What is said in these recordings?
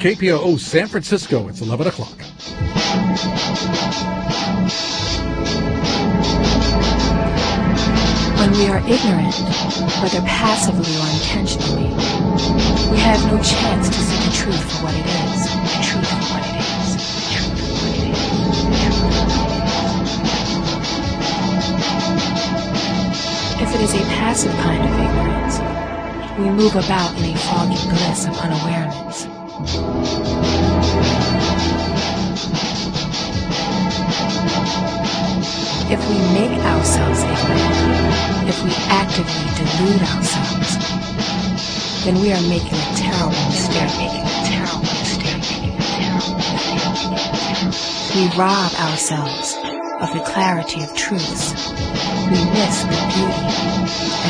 KPOO San Francisco. It's 11 o'clock. When we are ignorant, whether passively or intentionally, we have no chance to see the truth for what it is. The truth for what it is. The truth for what it is. If it is a passive kind of ignorance, we move about in a foggy bliss of unawareness. If we make ourselves ignorant, if we actively delude ourselves, then we are making a terrible mistake. Making a terrible mistake. Making a terrible mistake. We rob ourselves of the clarity of truths. We miss the beauty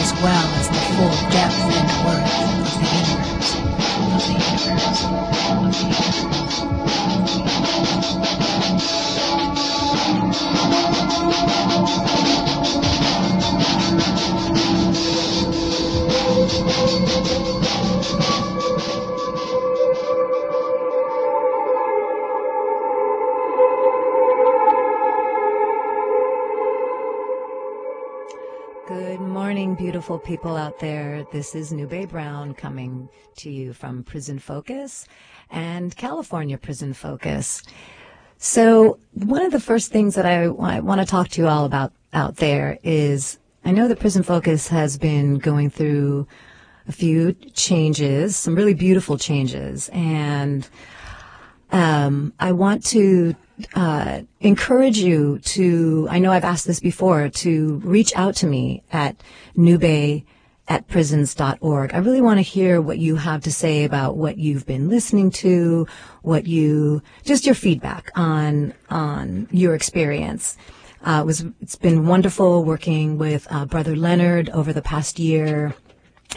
as well as the full depth and worth of the universe. Good morning, beautiful people out there. This is Nube Brown coming to you from Prison Focus and California Prison Focus. So, one of the first things that I, I want to talk to you all about out there is I know that Prison Focus has been going through a few changes, some really beautiful changes, and um, I want to uh, encourage you to, I know I've asked this before, to reach out to me at nube at prisons.org. I really want to hear what you have to say about what you've been listening to, what you, just your feedback on, on your experience. Uh, it was, it's been wonderful working with uh, Brother Leonard over the past year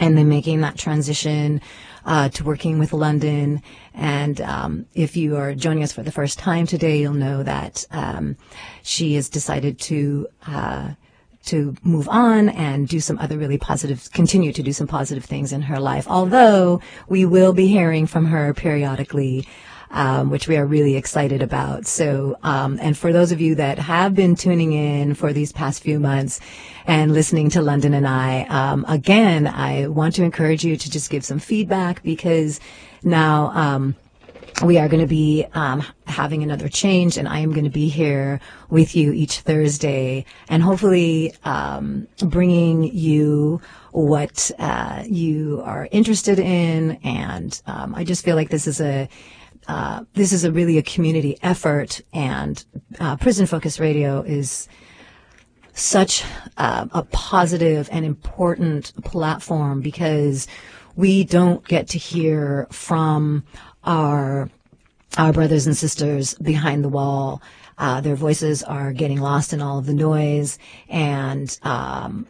and then making that transition uh, to working with London. And um, if you are joining us for the first time today, you'll know that um, she has decided to uh, to move on and do some other really positive, continue to do some positive things in her life. Although we will be hearing from her periodically. Um, which we are really excited about. So, um, and for those of you that have been tuning in for these past few months and listening to London and I, um, again, I want to encourage you to just give some feedback because now, um, we are going to be um, having another change, and I am going to be here with you each Thursday, and hopefully um, bringing you what uh, you are interested in. And um, I just feel like this is a uh, this is a really a community effort, and uh, Prison Focus Radio is such a positive and important platform because we don't get to hear from our our brothers and sisters behind the wall. Uh, their voices are getting lost in all of the noise, and um,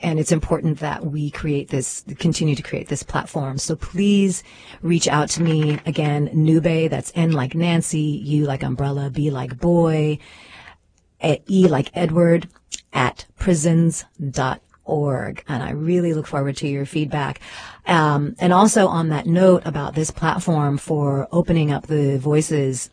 and it's important that we create this, continue to create this platform. So please reach out to me again, Nube. That's N like Nancy, U like umbrella, B like boy, E like Edward at prisons.org. And I really look forward to your feedback. Um, and also on that note about this platform for opening up the voices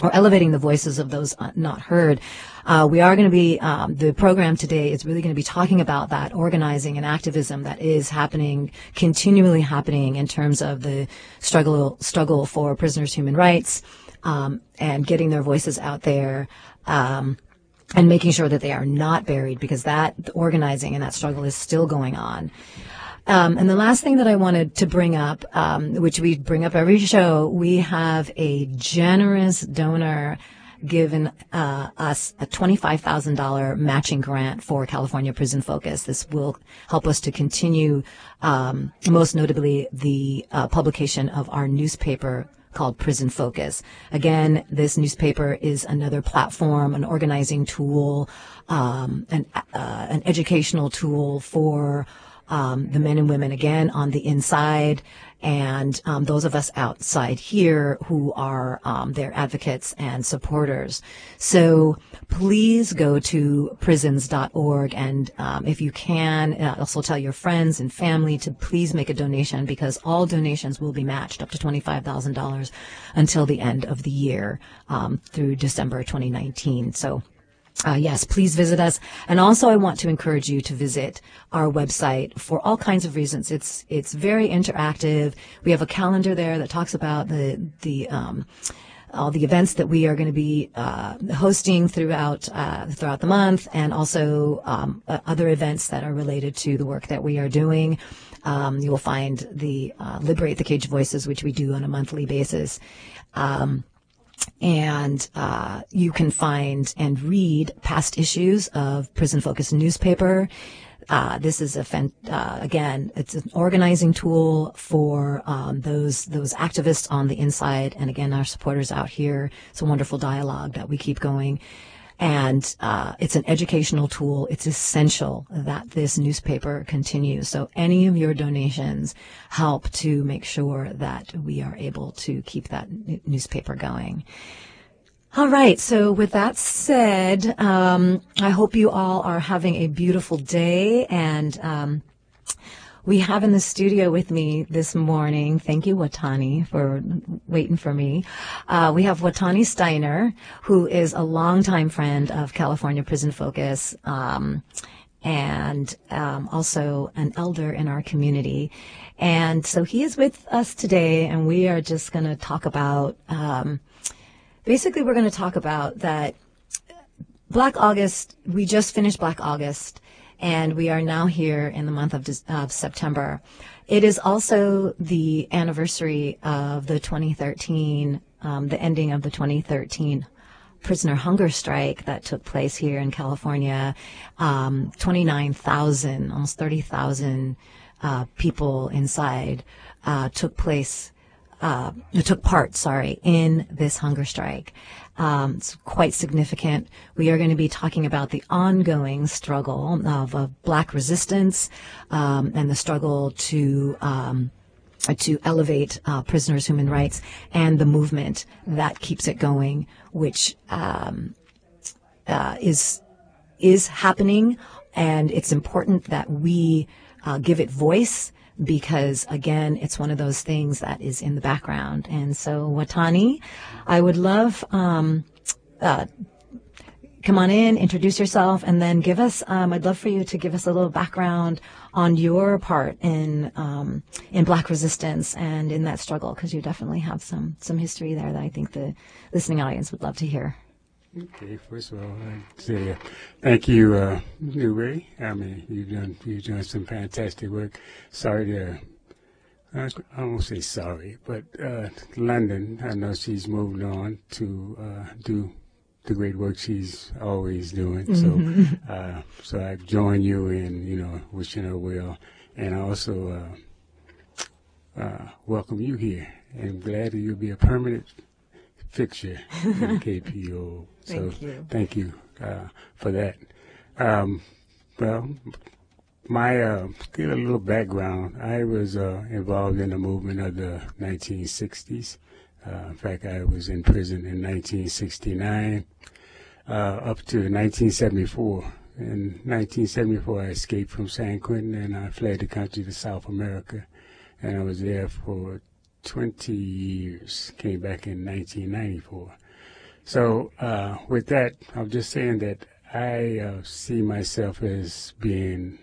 or elevating the voices of those uh, not heard. Uh, we are going to be um, the program today is really going to be talking about that organizing and activism that is happening, continually happening in terms of the struggle struggle for prisoners' human rights um, and getting their voices out there. Um, and making sure that they are not buried because that organizing and that struggle is still going on. Um, and the last thing that I wanted to bring up, um, which we bring up every show, we have a generous donor given uh, us a $25,000 matching grant for California Prison Focus. This will help us to continue, um, most notably, the uh, publication of our newspaper called Prison Focus. Again, this newspaper is another platform, an organizing tool, um, an, uh, an educational tool for um, the men and women again on the inside and um, those of us outside here who are um, their advocates and supporters. So please go to prisons.org and um, if you can, uh, also tell your friends and family to please make a donation because all donations will be matched up to $25,000 until the end of the year um, through December 2019. So uh, yes, please visit us. And also, I want to encourage you to visit our website for all kinds of reasons. It's it's very interactive. We have a calendar there that talks about the the um, all the events that we are going to be uh, hosting throughout uh, throughout the month, and also um, uh, other events that are related to the work that we are doing. Um, you will find the uh, Liberate the Cage Voices, which we do on a monthly basis. Um, and uh, you can find and read past issues of Prison Focus newspaper. Uh, this is a fan, uh, again, it's an organizing tool for um, those those activists on the inside, and again, our supporters out here. It's a wonderful dialogue that we keep going. And uh, it's an educational tool. It's essential that this newspaper continues. So any of your donations help to make sure that we are able to keep that n- newspaper going. All right. So with that said, um, I hope you all are having a beautiful day and. Um, we have in the studio with me this morning, thank you, Watani, for waiting for me. Uh, we have Watani Stiner, who is a longtime friend of California Prison Focus. Um, and um, also an elder in our community. And so he is with us today, and we are just going to talk about um, basically, we're going to talk about that Black August, we just finished Black August, and we are now here in the month of, of September. It is also the anniversary of the 2013, um, the ending of the 2013 prisoner hunger strike that took place here in California. Um, 29,000, almost 30,000 uh, people inside uh, took place uh, took part, sorry, in this hunger strike. Um, it's quite significant. We are going to be talking about the ongoing struggle of, of black resistance um, and the struggle to um, to elevate uh, prisoners' human rights and the movement that keeps it going, which um, uh, is is happening, and it's important that we uh, give it voice because again, it's one of those things that is in the background. And so, Watani, I would love, um, uh, come on in, introduce yourself, and then give us. Um, I'd love for you to give us a little background on your part in um, in Black resistance and in that struggle, because you definitely have some some history there that I think the listening audience would love to hear. Okay, first of all, I'd say uh, thank you, uh, Newray. I mean, you've done you've done some fantastic work. Sorry to, I won't say sorry, but uh, London, I know she's moved on to uh, do the great work she's always doing. Mm-hmm. So, uh, so I join you in you know wishing her well, and I also uh, uh, welcome you here. And glad that you'll be a permanent fixture in KPOO. so thank you, thank you uh, for that. Um, well, my uh, get a little background. I was uh, involved in the movement of the 1960s. Uh, in fact, I was in prison in 1969 uh, up to 1974. In 1974, I escaped from San Quentin and I fled the country to South America, and I was there for 20 years. Came back in 1994. So uh, with that, I'm just saying that I uh, see myself as being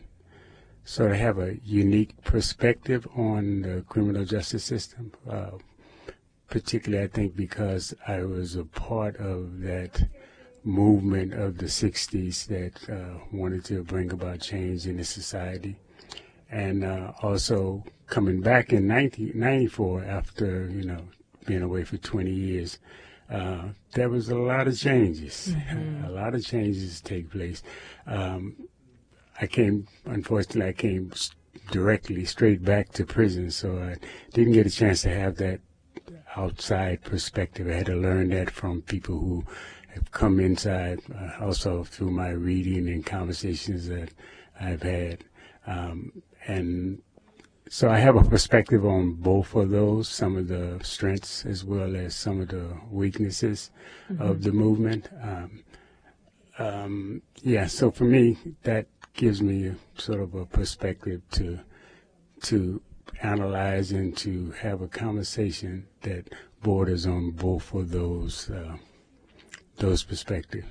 sort of have a unique perspective on the criminal justice system. Uh, particularly, I think because I was a part of that movement of the 60s that uh, wanted to bring about change in the society. And uh, also coming back in 1994 after, you know, being away for 20 years, uh, there was a lot of changes. Mm-hmm. A lot of changes take place. Um, I came, unfortunately, I came directly straight back to prison, so I didn't get a chance to have that outside perspective. I had to learn that from people who have come inside, uh, also through my reading and conversations that I've had. Um, and so I have a perspective on both of those, some of the strengths as well as some of the weaknesses mm-hmm. of the movement. Um, um, yeah, so for me, that gives me sort of a perspective to to analyze and to have a conversation that borders on both of those uh, those perspectives.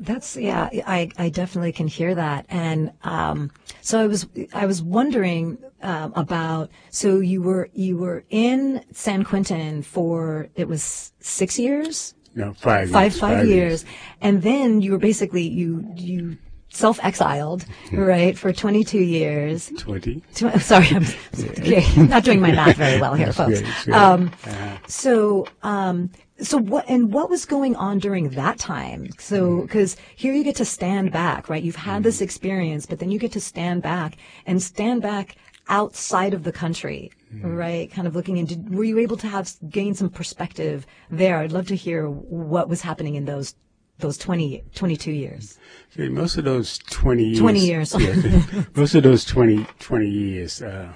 That's yeah, I, I definitely can hear that, and um, so I was I was wondering um, about so you were you were in San Quentin for it was six years. No, five. Five, five, five years. years, and then you were basically you you self-exiled, mm-hmm. right, for 22 years. 20. Tw- sorry, I'm not doing my math very well here, folks. Um, uh-huh. So, um, so what, and what was going on during that time? So, because mm-hmm. here you get to stand back, right? You've had this mm-hmm. experience, but then you get to stand back and stand back outside of the country, mm. right? Kind of looking into, were you able to have, gain some perspective there? I'd love to hear what was happening in those those 20, 22 years? See, most of those 20 years. 20 years. yeah, most of those 20, 20 years, uh,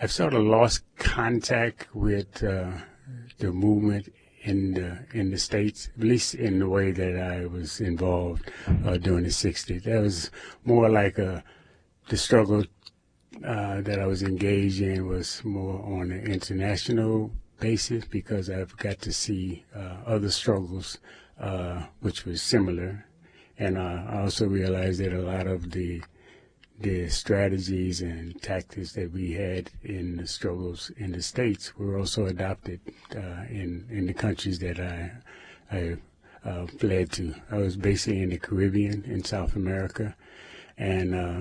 I've sort of lost contact with uh, the movement in the in the states, at least in the way that I was involved uh, during the '60s. That was more like a the struggle uh, that I was engaged in was more on an international basis because I've got to see uh, other struggles uh, which was similar. And uh, I also realized that a lot of the the strategies and tactics that we had in the struggles in the states were also adopted uh, in in the countries that I I uh, fled to. I was basically in the Caribbean in South America, and uh,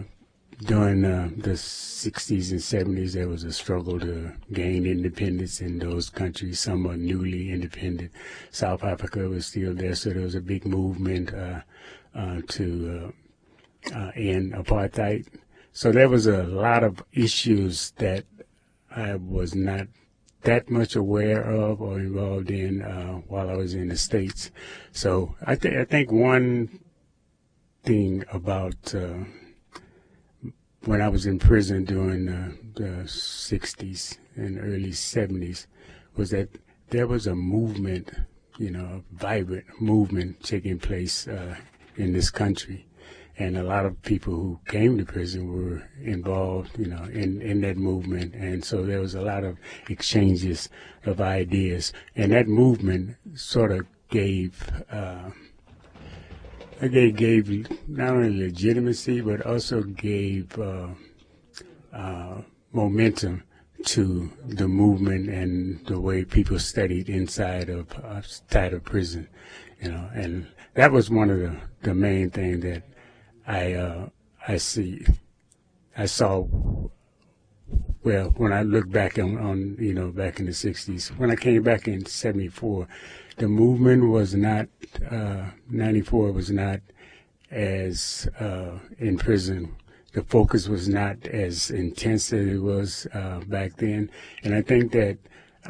during uh, the 60s and 70s, there was a struggle to gain independence in those countries. Some are newly independent. South Africa was still there, so there was a big movement uh, uh, to uh, uh, end apartheid. So there was a lot of issues that I was not that much aware of or involved in uh, while I was in the States. So I, th- I think one thing about when I was in prison during the, the 60s and early 70s was that there was a movement, you know, a vibrant movement taking place uh, in this country. And a lot of people who came to prison were involved, you know, in, in that movement. And so there was a lot of exchanges of ideas. And that movement sort of gave uh, they gave not only legitimacy but also gave uh, uh, momentum to the movement and the way people studied inside of inside of prison, you know, and that was one of the, the main things that I uh, I see I saw. Well, when I look back on, on you know back in the '60s, when I came back in '74, the movement was not uh, 94 was not as uh, in prison the focus was not as intense as it was uh, back then and i think that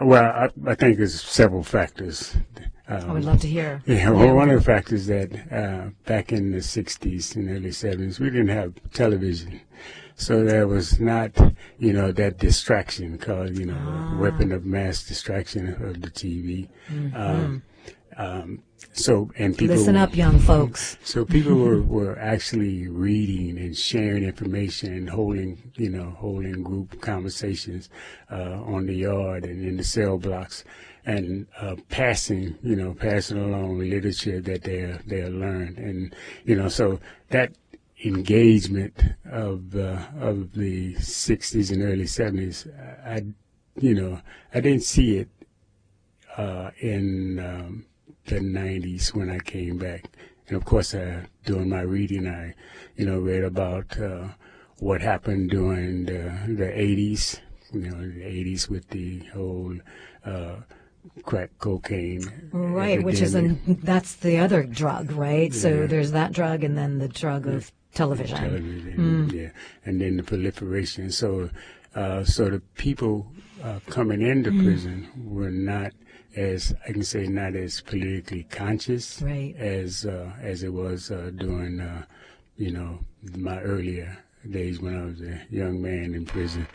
well i, I think there's several factors um, I would love to hear. Yeah, well, yeah. one of the factors that uh, back in the 60s and early 70s, we didn't have television. So there was not, you know, that distraction called, you know, ah. weapon of mass distraction of the TV. Mm-hmm. Um, um, so and people listen up, young folks. So people were, were actually reading and sharing information and holding, you know, holding group conversations uh, on the yard and in the cell blocks, and uh, passing, you know, passing along literature that they they learned, and you know, so that engagement of uh, of the 60s and early 70s, I, you know, I didn't see it uh, in um, the 90s when I came back. And of course, uh, doing my reading, I, you know, read about uh, what happened during the, the 80s, you know, the 80s with the whole uh, crack cocaine. Right, which is a, that's the other drug, right? Yeah. So there's that drug and then the drug of television. Television, mm. yeah, and then the proliferation. So, uh, so the people uh, coming into mm. prison were not as I can say, not as politically conscious right. as uh, as it was uh, during, uh, you know, my earlier days when I was a young man in prison.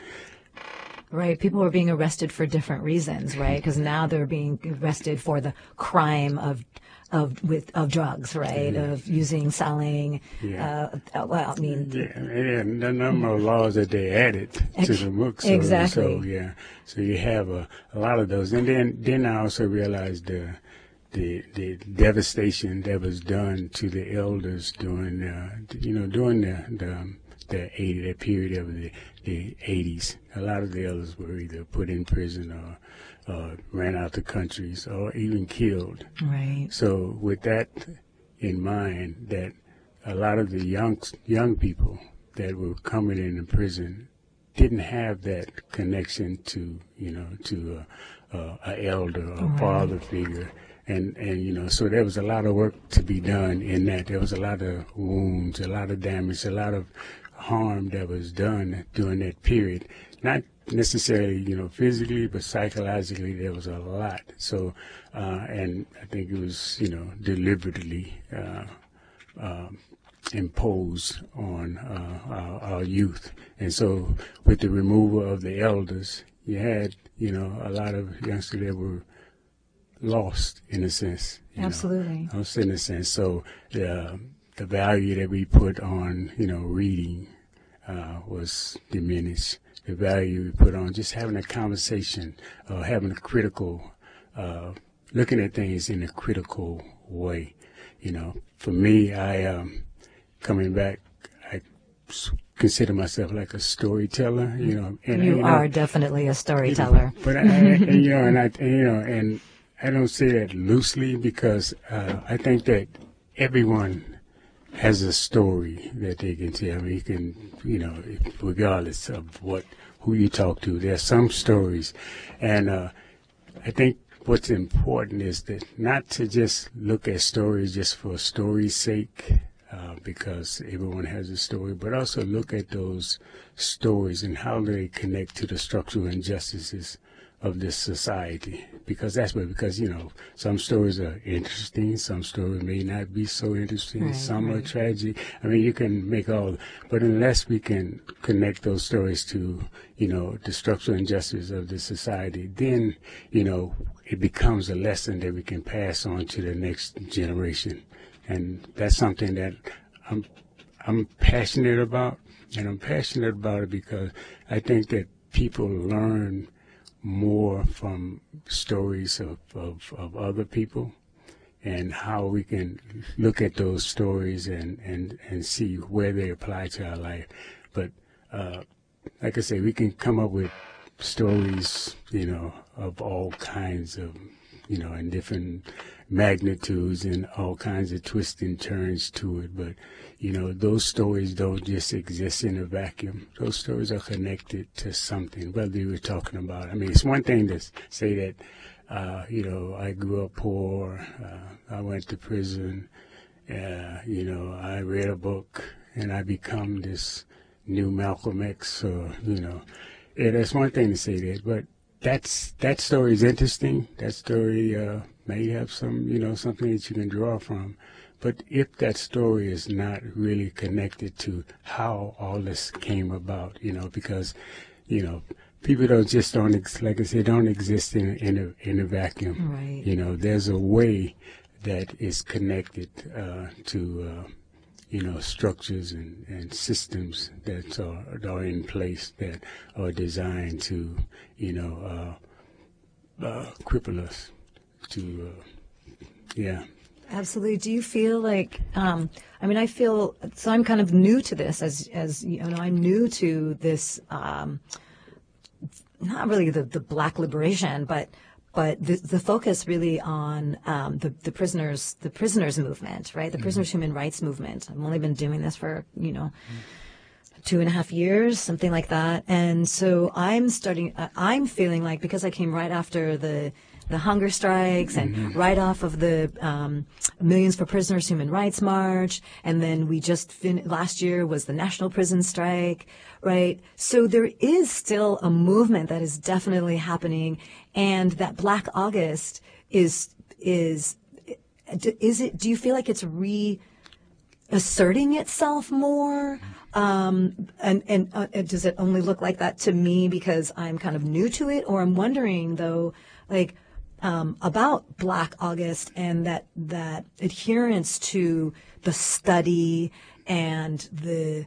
Right. People were being arrested for different reasons, right? Because now they're being arrested for the crime of of with of drugs, right? Of using, selling. Yeah. Uh, well, I mean, Yeah, and the number of laws that they added to the book. So, Exactly. So yeah, so you have a, a lot of those, and then then I also realized the the the devastation that was done to the elders during uh, you know during the the the 80 that period of the the 80s. A lot of the elders were either put in prison or uh, ran out the countries or even killed. right. So with that in mind, that a lot of the young young people that were coming into prison didn't have that connection to you know to a, a, a elder or a father figure, and and you know so there was a lot of work to be done in that. There was a lot of wounds, a lot of damage, a lot of harm that was done during that period. Not necessarily, you know, physically, but psychologically, there was a lot. So, uh, and I think it was, you know, deliberately uh, um, imposed on uh, our, our youth. And so, with the removal of the elders, you had, you know, a lot of youngsters that were lost in a sense. you know. Absolutely. Lost in a sense. So, the value that we put on, you know, reading uh, was diminished. The value we put on just having a conversation, uh, having a critical, uh, looking at things in a critical way. You know, for me, I um, coming back, I consider myself like a storyteller. You know, and You you know, are definitely a storyteller. but I, I and, you know, and I, and, you know, and I don't say that loosely because uh, I think that everyone has a story that they can tell. You can, you know, regardless of what who you talk to, there's some stories, and uh, I think what's important is that not to just look at stories just for story's sake, uh, because everyone has a story, but also look at those stories and how they connect to the structural injustices of this society. Because that's what, because, you know, some stories are interesting, some stories may not be so interesting, Right, some are tragic. I mean, you can make all, but unless we can connect those stories to, you know, the structural injustice of the society, then, you know, it becomes a lesson that we can pass on to the next generation. And that's something that I'm, I'm passionate about. And I'm passionate about it because I think that people learn more from stories of, of, of other people and how we can look at those stories and, and, and see where they apply to our life. But uh, like I say, we can come up with stories, you know, of all kinds of, you know, in different magnitudes and all kinds of twists and turns to it. But, you know, those stories don't just exist in a vacuum. Those stories are connected to something, whether you were talking about. I mean, it's one thing to say that, uh, you know, I grew up poor, uh, I went to prison, uh, you know, I read a book and I become this new Malcolm X or, you know, that's one thing to say that, but that's that story is interesting. That story uh, may have some, you know, something that you can draw from. But if that story is not really connected to how all this came about, you know, because, you know, people don't just don't ex- like I said, don't exist in in a in a vacuum. Right. You know, there's a way that is connected uh, to. Uh, you know, structures and, and systems that are, are in place that are designed to, you know, uh, uh, cripple us. To, uh, yeah. Absolutely. Do you feel like? Um, I mean, I feel so. I'm kind of new to this, as as you know, I'm new to this. Um, not really the the black liberation, but but the, the focus really on um, the the prisoners the prisoners movement, right? The prisoners human rights movement. I've only been doing this for you know two and a half years, something like that. And so I'm starting, uh, I'm feeling like because I came right after the, the hunger strikes and right off of the um, Millions for Prisoners Human Rights March, and then we just fin- last year was the National Prison Strike, right? So there is still a movement that is definitely happening, and that Black August is is is it? Do you feel like it's re asserting itself more Um, and and uh, does it only look like that to me because I'm kind of new to it, or I'm wondering though, like um, about Black August and that that adherence to the study and the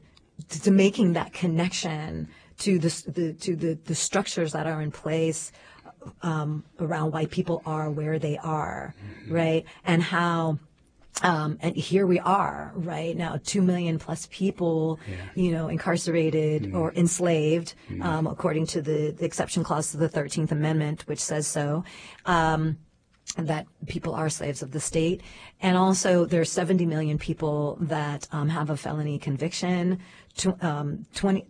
to making that connection to the, the to the, the structures that are in place um, around why people are where they are, mm-hmm. right? And how um, and here we are right now, two million plus people, yeah. you know, incarcerated mm. or enslaved, mm. um, according to the, the, exception clause to the Thirteenth Amendment, which says so. Um, that people are slaves of the state, and also there are 70 million people that um, have a felony conviction. Tw- um, 20,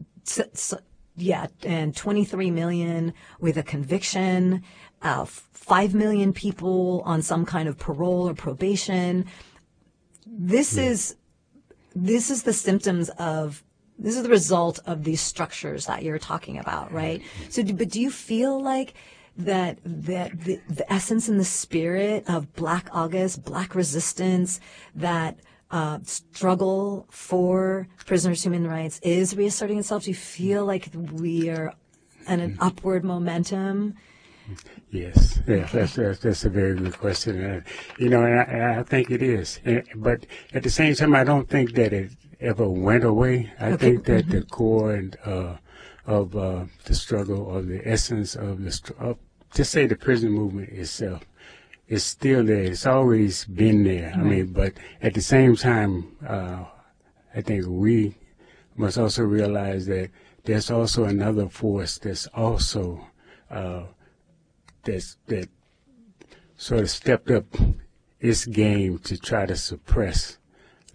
yeah, and 23 million with a conviction. Uh, 5 million people on some kind of parole or probation this yeah. is this is the symptoms of this is the result of these structures that you're talking about, right? So, but do you feel like that that the, the essence and the spirit of Black August, Black resistance, that uh, struggle for prisoners' human rights is reasserting itself? Do you feel like we are in an upward momentum? Yes, yes, that's, that's, that's a very good question. You know, and I, I think it is. And, but at the same time, I don't think that it ever went away. I okay. think that mm-hmm. the core and, uh, of uh, the struggle, or the essence of the, of, just say the prison movement itself, is still there. It's always been there. Right. I mean, but at the same time, uh, I think we must also realize that there's also another force that's also uh, that's that sort of stepped up its game to try to suppress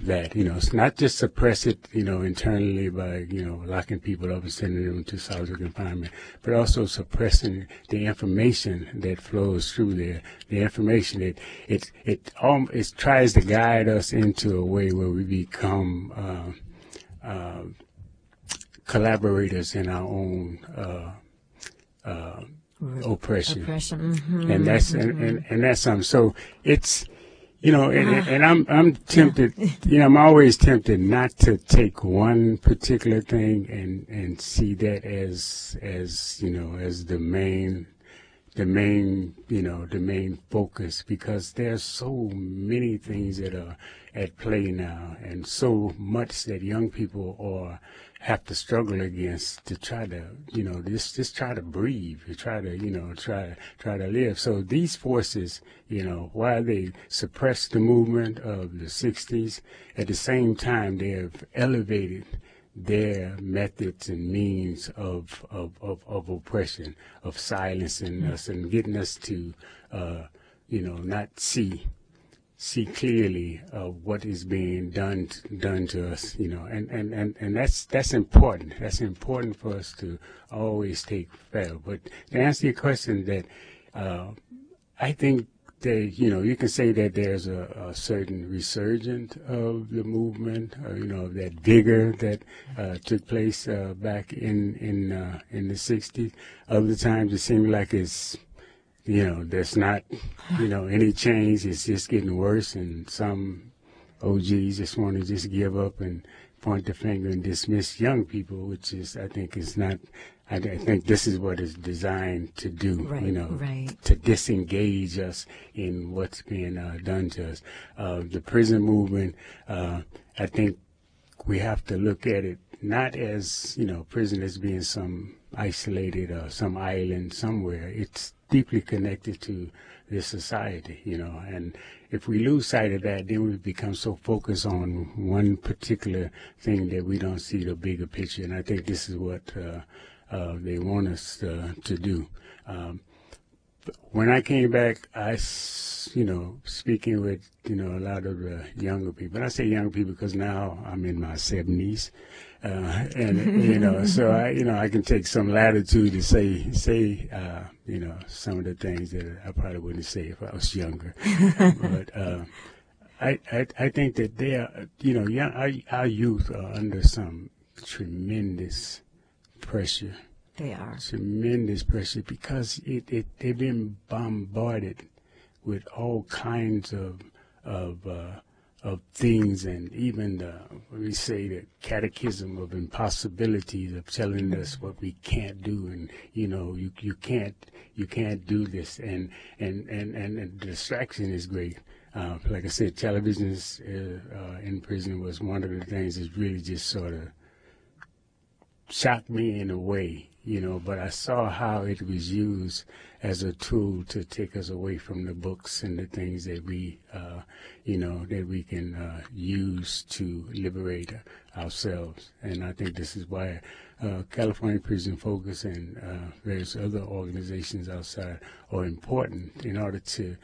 that. You know, it's not just suppress it, you know, internally by, you know, locking people up and sending them to solitary confinement, but also suppressing the information that flows through there. The information that it it um, it tries to guide us into a way where we become uh, uh, collaborators in our own uh, uh oppression. Oppression. Mm-hmm. And that's mm-hmm. and, and, and that's something. So it's you know, and, ah. and I'm I'm tempted. Yeah. You know, I'm always tempted not to take one particular thing and and see that as as you know as the main the main you know the main focus because there's so many things that are at play now and so much that young people are have to struggle against to try to, you know, just just try to breathe, to try to, you know, try try to live. So these forces, you know, while they suppressed the movement of the '60s, at the same time they have elevated their methods and means of of, of, of oppression, of silencing mm-hmm. us and getting us to, uh, you know, not see see clearly uh, what is being done done to us, you know, and, and, and, and that's that's important. That's important for us to always take fair. But to answer your question, that uh, I think that you know you can say that there's a, a certain resurgence of the movement, uh, you know, of that vigor that uh, took place uh, back in in uh, in the '60s. Other times it seems like it's you know, there's not, you know, any change. It's just getting worse, and some OGs just want to just give up and point the finger and dismiss young people, which is, I think, is not. I, I think this is what it's designed to do. Right, you know, right. to disengage us in what's being uh, done to us. Uh, the prison movement. Uh, I think we have to look at it not as you know prison as being some isolated or some island somewhere. It's deeply connected to this society, you know. And if we lose sight of that, then we become so focused on one particular thing that we don't see the bigger picture. And I think this is what uh, uh, they want us uh, to do. Um, when I came back, I, you know, speaking with, you know, a lot of the younger people. And I say young people because now I'm in my 70s. Uh, and you know, so I, you know, I can take some latitude to say, say, uh, you know, some of the things that I probably wouldn't say if I was younger. but uh, I, I, I think that they are, you know, young, our, our youth are under some tremendous pressure. They are tremendous pressure because it, it they've been bombarded with all kinds of of uh, of things and even the, we say the catechism of impossibilities of telling us what we can't do and you know you you can't you can't do this. And and and and, and distraction is great. Uh, like I said television is, uh, uh, in prison was one of the things that really just sort of shocked me in a way you know, but I saw how it was used as a tool to take us away from the books and the things that we, uh, you know, that we can uh, use to liberate ourselves. And I think this is why uh, California Prison Focus and uh, various other organizations outside are important in order to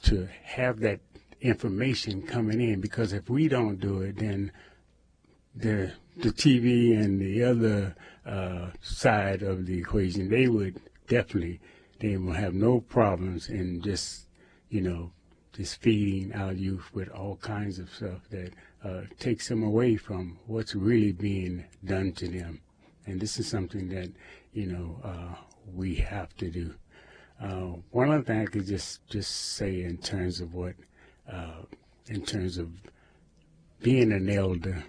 to have that information coming in. Because if we don't do it, then the the TV and the other uh, side of the equation, they would definitely they will have no problems in just you know just feeding our youth with all kinds of stuff that uh, takes them away from what's really being done to them. And this is something that you know uh, we have to do. Uh, one other thing I could just just say in terms of what uh, in terms of being an elder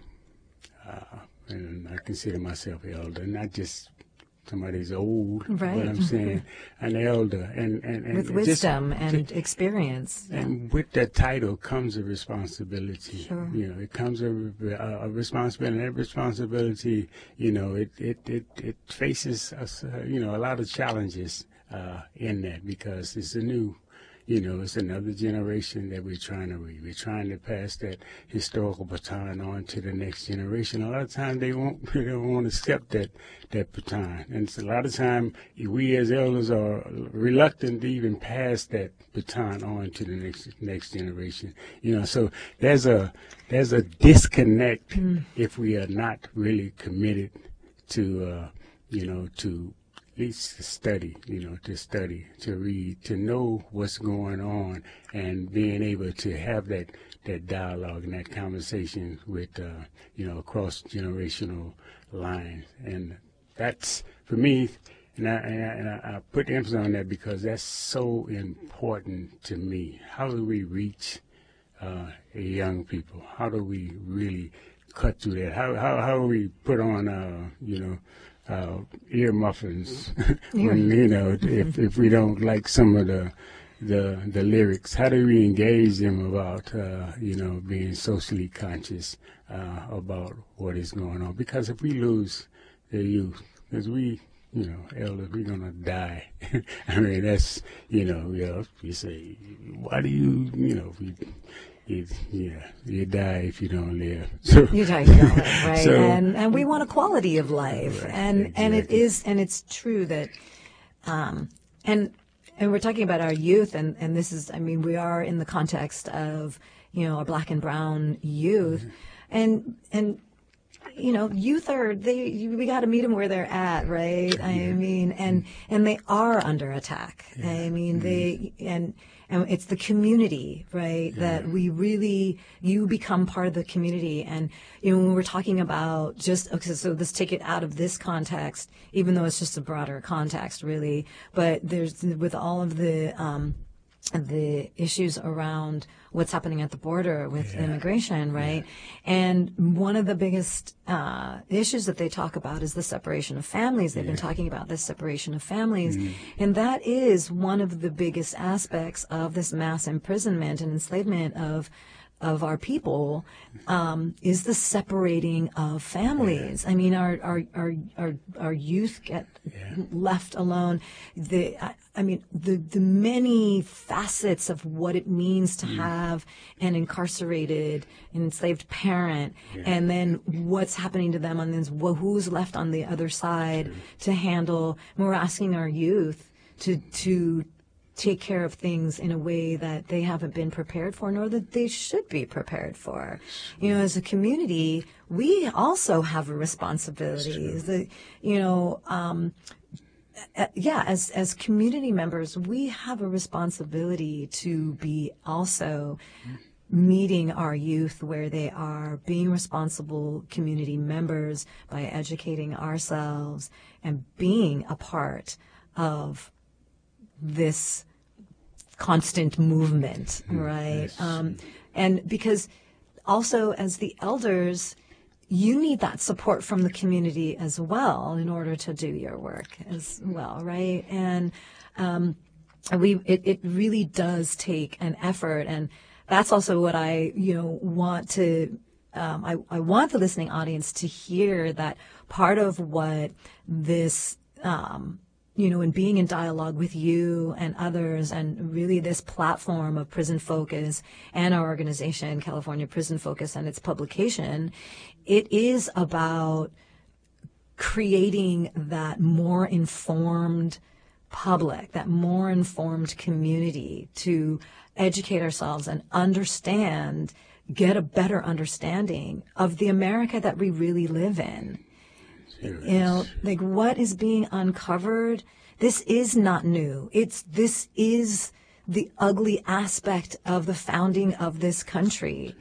uh, and I consider myself elder, not just somebody's old, right. What I'm saying an elder, and and, and with wisdom just, and experience. And yeah. with that title comes a responsibility. Sure. You know, it comes a, a, responsibility. And that responsibility, you know, it it it, it faces us, uh, you know, a lot of challenges uh, in that because it's a new you know, it's another generation that we're trying to read. We're trying to pass that historical baton on to the next generation. A lot of times they won't, they don't want to accept that, that baton. And it's a lot of time we as elders are reluctant to even pass that baton on to the next, next generation. You know, so there's a, there's a disconnect mm. if we are not really committed to, uh, you know, to least to study, you know, to study, to read, to know what's going on, and being able to have that that dialogue and that conversation with, uh, you know, across generational lines, and that's for me. And I, and, I, and I, put emphasis on that because that's so important to me. How do we reach uh, young people? How do we really cut through that? How how how do we put on, uh, you know, uh, ear muffins when you know if if we don't like some of the the the lyrics. How do we engage them about uh, you know being socially conscious uh, about what is going on? Because if we lose the youth, because we you know elders, we're gonna die. I mean that's you know you know you say why do you you know we yeah, you die if you don't live. So, you die if you don't live, right? So, and and we want a quality of life, right, and exactly. and it is and it's true that, um, and and we're talking about our youth, and and this is, I mean, we are in the context of you know our black and brown youth, mm-hmm. and and you know, youth are they we got to meet them where they're at, right? Yeah. I mean, and and they are under attack. Yeah. I mean, mm-hmm. they and and it's the community, right? Yeah. That we really you become part of the community, and you know when we're talking about just okay, so let's take it out of this context, even though it's just a broader context, really. But there's with all of the um, the issues around what's happening at the border with yeah. immigration, right? Yeah. And one of the biggest uh, issues that they talk about is the separation of families. They've yeah. been talking about this separation of families, mm. and that is one of the biggest aspects of this mass imprisonment and enslavement of of our people um, is the separating of families. I mean, our our our our, our youth get yeah. left alone. The I, I, mean, the the many facets of what it means to mm. have an incarcerated, enslaved parent, yeah. and then what's happening to them, and then who's left on the other side to handle. we're asking our youth to to take care of things in a way that they haven't been prepared for, nor that they should be prepared for. You know, as a community, we also have a responsibility. The, you know, um, yeah, as as community members, we have a responsibility to be also meeting our youth where they are, being responsible community members by educating ourselves and being a part of this constant movement, mm, right? Yes. Um, and because also as the elders, you need that support from the community as well in order to do your work as well, right? And um, we it, it really does take an effort, and that's also what I you know want to. Um, I, I want the listening audience to hear that part of what this um, you know, in being in dialogue with you and others, and really this platform of Prison Focus and our organization, California Prison Focus, and its publication, it is about creating that more informed public, that more informed community to educate ourselves and understand, get a better understanding of the America that we really live in you know, like what is being uncovered. This is not new. It's, this is the ugly aspect of the founding of this country.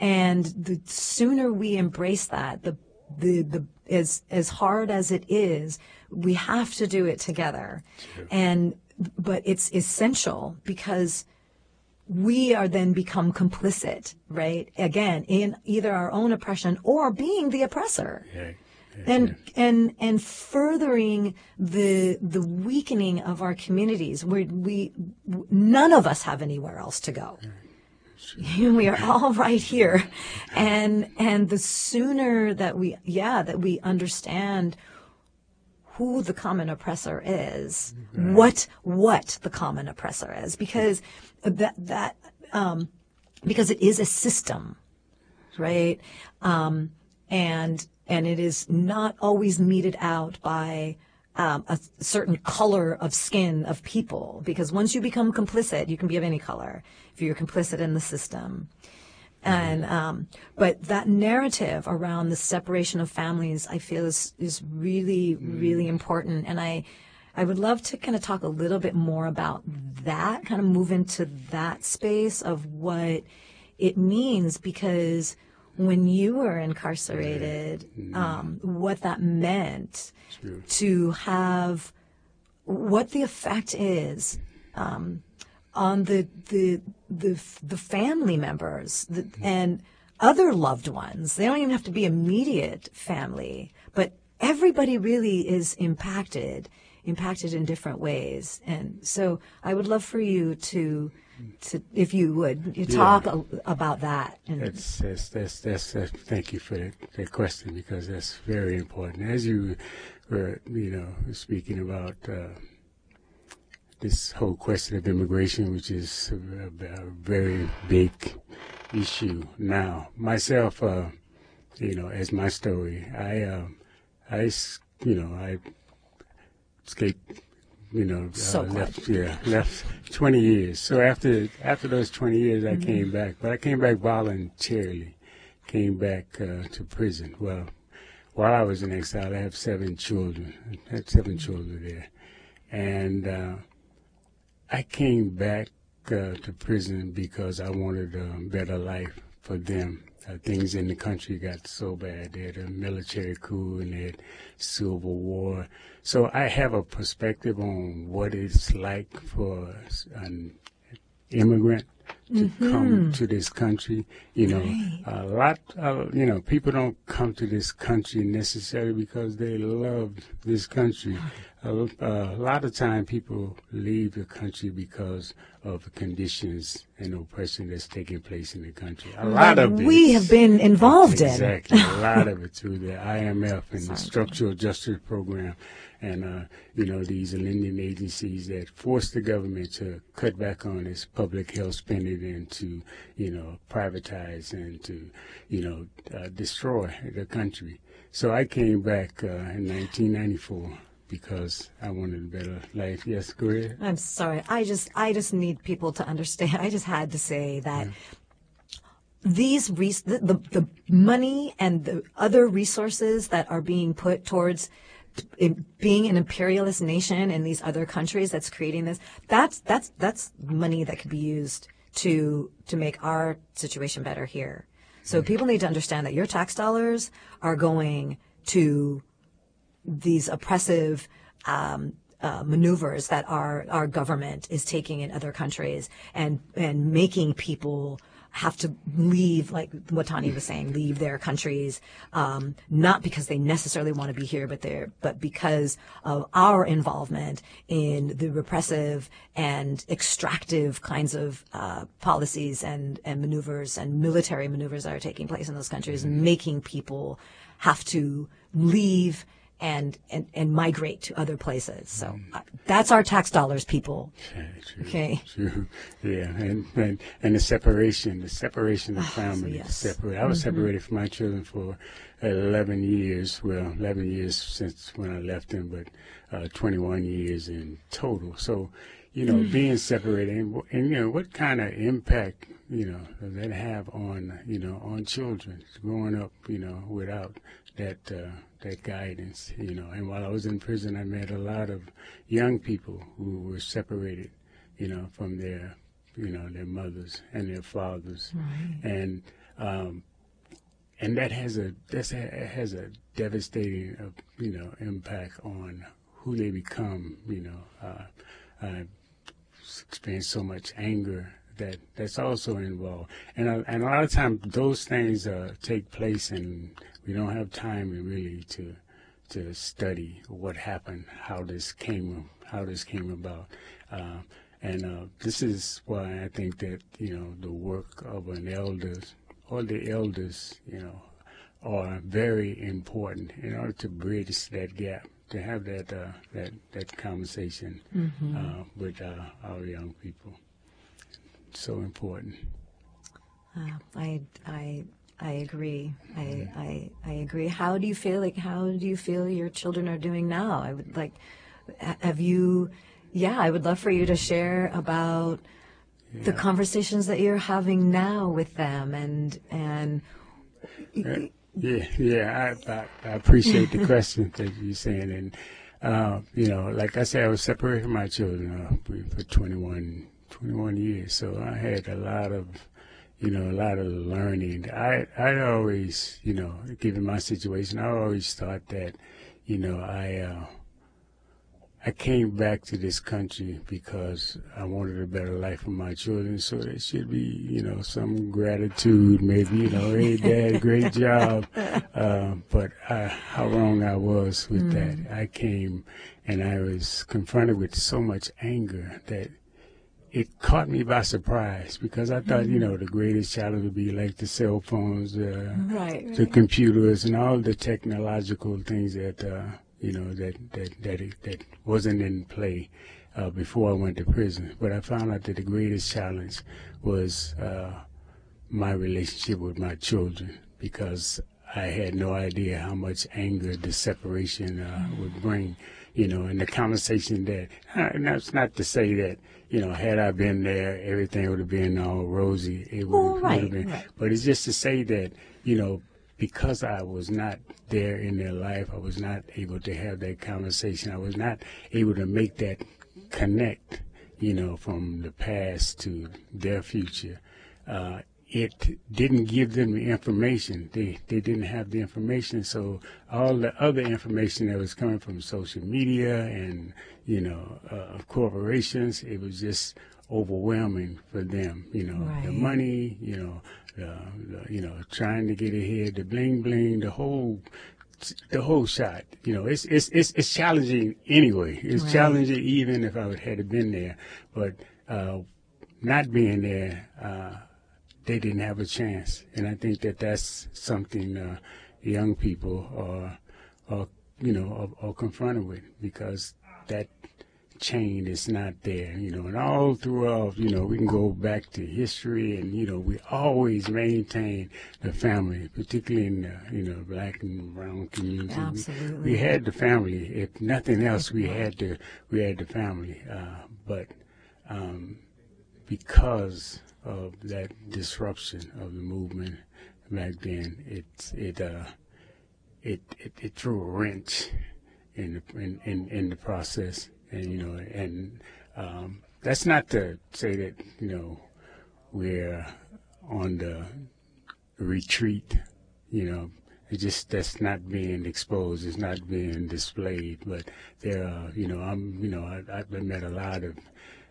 And the sooner we embrace that, the, the, the, as, as hard as it is, we have to do it together. And, but it's essential because we are then become complicit, right? Again, in either our own oppression or being the oppressor. Yeah and and and furthering the the weakening of our communities where we none of us have anywhere else to go. We are all right here. And and the sooner that we yeah that we understand who the common oppressor is right. what what the common oppressor is because that that um because it is a system right? Um and and it is not always meted out by um, a certain color of skin of people because once you become complicit you can be of any color if you're complicit in the system. And um, but that narrative around the separation of families i feel is is really really important. And i i would love to kind of talk a little bit more about that kind of move into that space of what it means because when you were incarcerated, um, what that meant to have what the effect is um, on the the the the family members the, and other loved ones. They don't even have to be immediate family, but everybody really is impacted impacted in different ways. And so I would love for you to to, if you would, you talk a, about that. And that's, that's, that's, that's, that's, thank you for that, that question because that's very important. As you were, you know, speaking about uh, this whole question of immigration, which is a, a very big issue now. Myself, uh, you know, as my story, I, uh, I, you know, I escaped you know, so uh, left, yeah, left 20 years. So after after those 20 years, I mm-hmm. came back, but I came back voluntarily. Came back uh, to prison. Well, while I was in exile, I have seven children. I had 7 children there, and uh, I came back uh, to prison because I wanted a better life for them. Uh, things in the country got so bad. They had a military coup and they had civil war. So I have a perspective on what it's like for an immigrant to mm-hmm. come to this country. You know, right. a lot, of, you know, people don't come to this country necessarily because they love this country. A, a lot of time people leave the country because of the conditions and oppression that's taking place in the country. A lot of it. We have been involved exactly, in. Exactly. a lot of it through the IMF and the Structural Adjustment Program and uh, you know these lending agencies that force the government to cut back on its public health spending and to you know privatize and to you know uh, destroy the country. So I came back uh, in 1994 because I wanted a better life. Yes, go ahead. I'm sorry. I just I just need people to understand. I just had to say that. Yeah these res- the, the, the money and the other resources that are being put towards being an imperialist nation in these other countries that's creating this that's that's that's money that could be used to to make our situation better here so people need to understand that your tax dollars are going to these oppressive um, uh, maneuvers that our our government is taking in other countries and and making people have to leave, like what Tani was saying, leave their countries, um, not because they necessarily want to be here, but they're, but because of our involvement in the repressive and extractive kinds of uh, policies and, and maneuvers and military maneuvers that are taking place in those countries, making people have to leave and, and, and migrate to other places. So uh, that's our tax dollars, people. Yeah, true, Okay. True. Yeah, and, and and the separation, the separation of family. yes. Separate. I was separated from my children for eleven years. Well, eleven years since when I left them, but uh, twenty-one years in total. So, you know, being separated, and, and you know, what kind of impact you know that have on you know on children growing up, you know, without that uh, that guidance, you know. And while I was in prison, I met a lot of young people who were separated, you know, from their, you know, their mothers and their fathers, and um, and that has a that's a, has a devastating, uh, you know, impact on who they become. You know, uh, I experienced so much anger that that's also involved, and a, and a lot of times those things uh, take place, and we don't have time really to to study what happened, how this came how this came about. Uh, and uh, this is why I think that you know the work of an elder or the elders, you know, are very important in order to bridge that gap, to have that uh, that that conversation uh, with uh, our young people. So important. Uh, I, I, I agree. I, I, I agree. How do you feel? Like, how do you feel your children are doing now? I would like, have you? Yeah, I would love for you to share about the conversations that you're having now with them, and and Yeah, yeah, I, I, I appreciate the question that you're saying, and uh, you know, like I said, I was separated from my children uh, for 21, 21 years, so I had a lot of, you know, a lot of learning. I, I always, you know, given my situation, I always thought that, you know, I, uh, I came back to this country because I wanted a better life for my children. So there should be, you know, some gratitude, maybe, you know, hey, dad, great job. Uh, but I, how wrong I was with that. I came and I was confronted with so much anger that it caught me by surprise because I thought, you know, the greatest challenge would be like the cell phones, uh, right, the computers and all the technological things that uh, you know that that that that wasn't in play uh, before I went to prison. But I found out that the greatest challenge was uh, my relationship with my children because I had no idea how much anger the separation uh, would bring. You know, and the conversation that, uh, and that's not to say that, you know, had I been there, everything would have been all rosy. It would, Well, right, have been. right. But it's just to say that, you know, because I was not there in their life, I was not able to have that conversation. I was not able to make that connect, you know, from the past to their future. Uh, it didn't give them the information. They they didn't have the information. So all the other information that was coming from social media and you know uh, corporations, it was just overwhelming for them. You know, the money, you know, the, the, you know, trying to get ahead, the bling bling, the whole the whole shot. You know, it's it's it's, it's challenging anyway. It's Right. challenging even if I would had been there, but uh, not being there. Uh, they didn't have a chance. And I think that that's something uh, young people are, are you know, are, are confronted with because that chain is not there, you know. And all throughout, you know, we can go back to history and, you know, we always maintain the family, particularly in the, you know, black and brown community. We- Absolutely. We, had the family. If nothing else, we had the, we had the family. Uh, but um, because of that disruption of the movement back then, it it uh, it, it it threw a wrench in the in, in, in the process, and you know, and um, that's not to say that you know we're on the retreat, you know. It just that's not being exposed. It's not being displayed. But there, are, you know, I'm, you know, I, I've met a lot of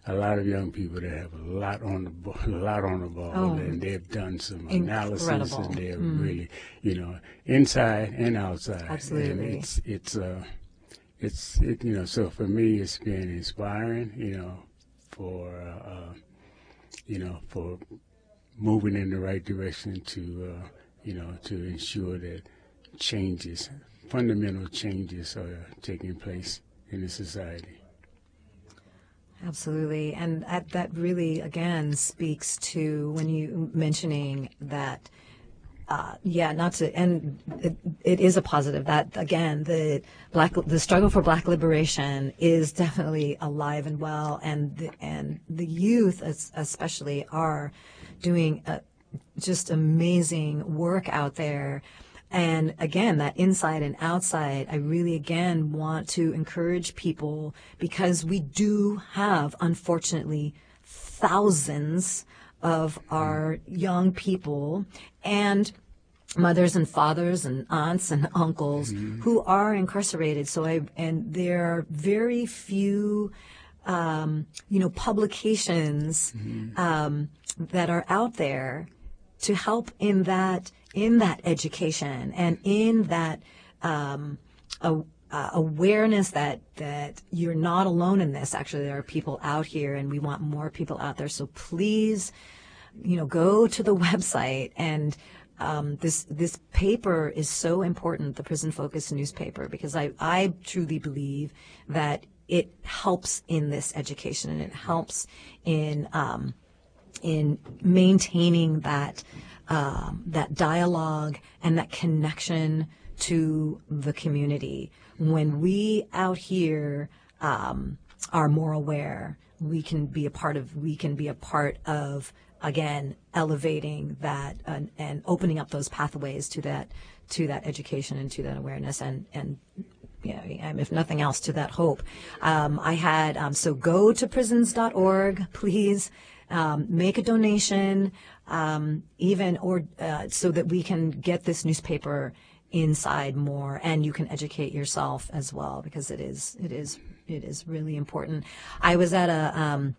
a lot of young people that have a lot on the ball, a lot on the ball, Oh. and they've done some analysis, and they're really, you know, inside and outside. Absolutely. And it's it's uh, it's it, you know, so for me, it's been inspiring, you know, for uh, uh, you know, for moving in the right direction to, uh, you know, to ensure that changes, fundamental changes are taking place in the society. Absolutely. And that, that really, again, speaks to when you mentioning that, uh, yeah, not to, and it, it is a positive that, again, the black, the struggle for black liberation is definitely alive and well. And, the, and the youth especially are doing uh just amazing work out there. And again, that inside and outside, I really again want to encourage people because we do have, unfortunately, thousands of our young people and mothers and fathers and aunts and uncles who are incarcerated. So I, and there are very few, um, you know, publications, um, that are out there to help in that in that education and in that um, a, uh, awareness that that you're not alone in this. Actually, there are people out here, and we want more people out there. So please, you know, go to the website and. Um, this this paper is so important, the Prison Focus newspaper, because I, I truly believe that it helps in this education and it helps in um, in maintaining that um, that dialogue and that connection to the community. When we out here um, are more aware, we can be a part of. We can be a part of again elevating that and, and opening up those pathways to that to that education and to that awareness and and um, if nothing else, to that hope. Um, I had, um, so go to prisons.org, please, um, make a donation, um, even, or, uh, so that we can get this newspaper inside more and you can educate yourself as well because it is, it is, it is really important. I was at a, um,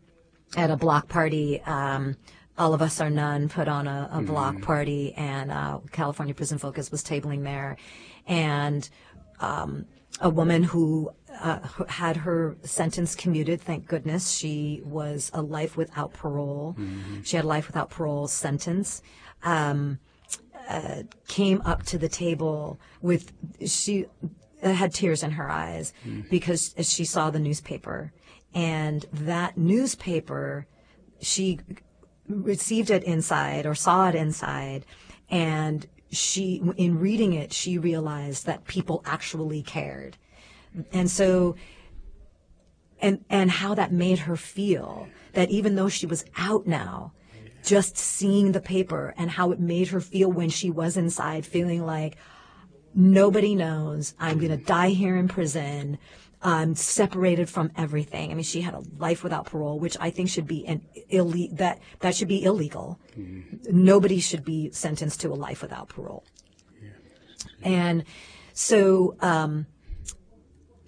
at a block party, um, All of Us or None put on a, a block party and uh, california prison focus was tabling there and um, a woman who uh, had her sentence commuted thank goodness. She was a life without parole. She had a life without parole sentence. Um, uh, came up to the table with she uh, had tears in her eyes because she saw the newspaper. And that newspaper she received it inside or saw it inside. And she in reading it she realized that people actually cared and so and and how that made her feel that even though she was out now just seeing the paper and how it made her feel when she was inside feeling like nobody knows i'm going to die here in prison I'm separated from everything. I mean, she had a life without parole, which I think should be an ille- that that should be illegal. Nobody should be sentenced to a life without parole. And so um,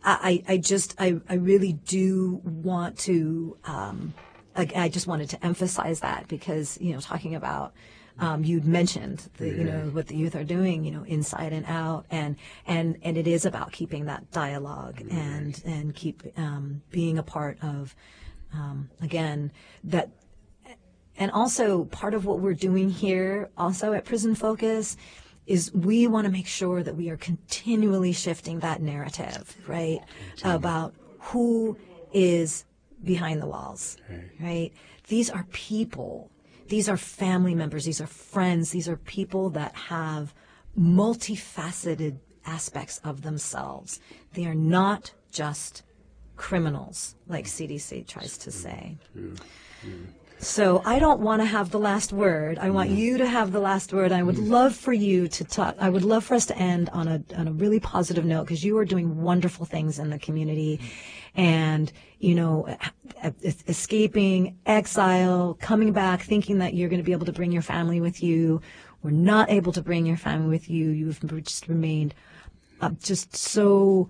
I, I just I, I really do want to um, I, I just wanted to emphasize that because you know talking about um, you'd mentioned the you know what the youth are doing you know inside and out and and and it is about keeping that dialogue and and keep um, being a part of um, again that and also part of what we're doing here also at prison focus is we want to make sure that we are continually shifting that narrative right? About who is behind the walls right. these are people. These are family members. These are friends. These are people that have multifaceted aspects of themselves. They are not just criminals like cdc tries to mm-hmm. say so I don't want to have the last word. I want mm-hmm. you to have the last word. I would mm-hmm. love for you to talk. I would love for us to end on a on a really positive note because you are doing wonderful things in the community, mm-hmm. and you know, escaping exile, coming back, thinking that you're going to be able to bring your family with you. We're not able to bring your family with you. You've just remained uh, just so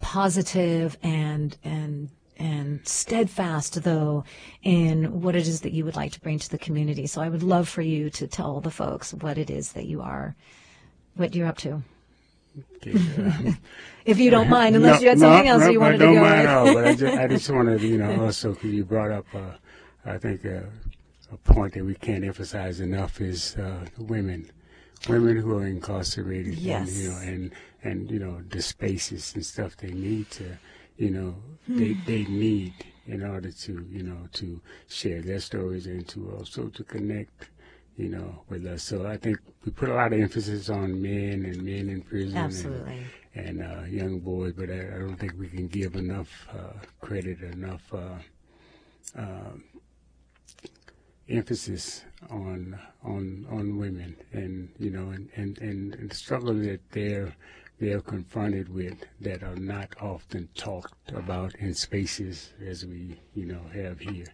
positive and and and steadfast though in what it is that you would like to bring to the community. So I would love for you to tell the folks what it is that you are, what you're up to. Okay, um, If you don't mind, unless no, you had no, something else no, you wanted to don't go mind with. all, but I just, I just wanted to, you know, also because you brought up, uh, I think uh, a point that we can't emphasize enough is uh, women, women who are incarcerated, Yes. and, you know, and and you know the spaces and stuff they need to, you know, they they need in order to, you know, to share their stories and to also to connect. You know, with us. So I think we put a lot of emphasis on men and men in prison. and- Absolutely. and uh, young boys, but I, I don't think we can give enough uh, credit, enough uh, uh, emphasis on on on women, and you know, and, and, and, and the struggle that they're they're confronted with that are not often talked about in spaces as we you know have here.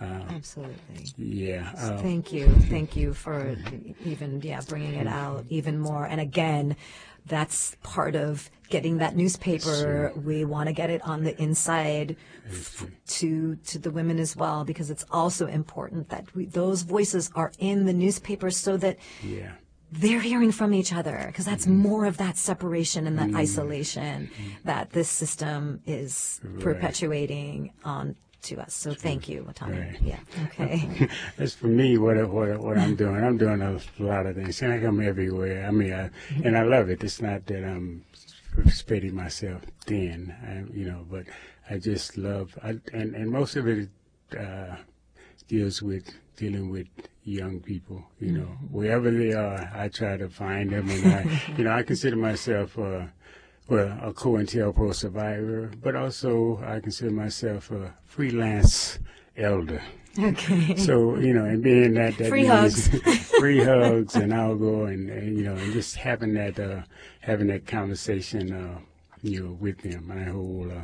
Absolutely. Yeah. Uh, Thank you. Thank you for even, yeah, bringing it out even more. And again, that's part of getting that newspaper. We want to get it on the inside f- to to the women as well, because it's also important that we, those voices are in the newspaper so that yeah. They're hearing from each other because that's mm-hmm. more of that separation and that mm-hmm. isolation mm-hmm. that this system is perpetuating on to us. So thank you, Watani. Right. Yeah. Okay. As for me, what what what I'm doing, I'm doing a lot of things. Like I come everywhere. I mean, I, and I love it. It's not that I'm spreading myself thin, I, you know, but I just love. I, and and most of it uh, deals with dealing with young people. You know, wherever they are, I try to find them, and I, you know, I consider myself. Uh, well, a COINTELPRO survivor, but also I consider myself a freelance elder. okay. So you know, and being that that Free means hugs. free hugs, and I'll go and, and you know, and just having that uh, having that conversation, uh, you know, with them. I hold uh,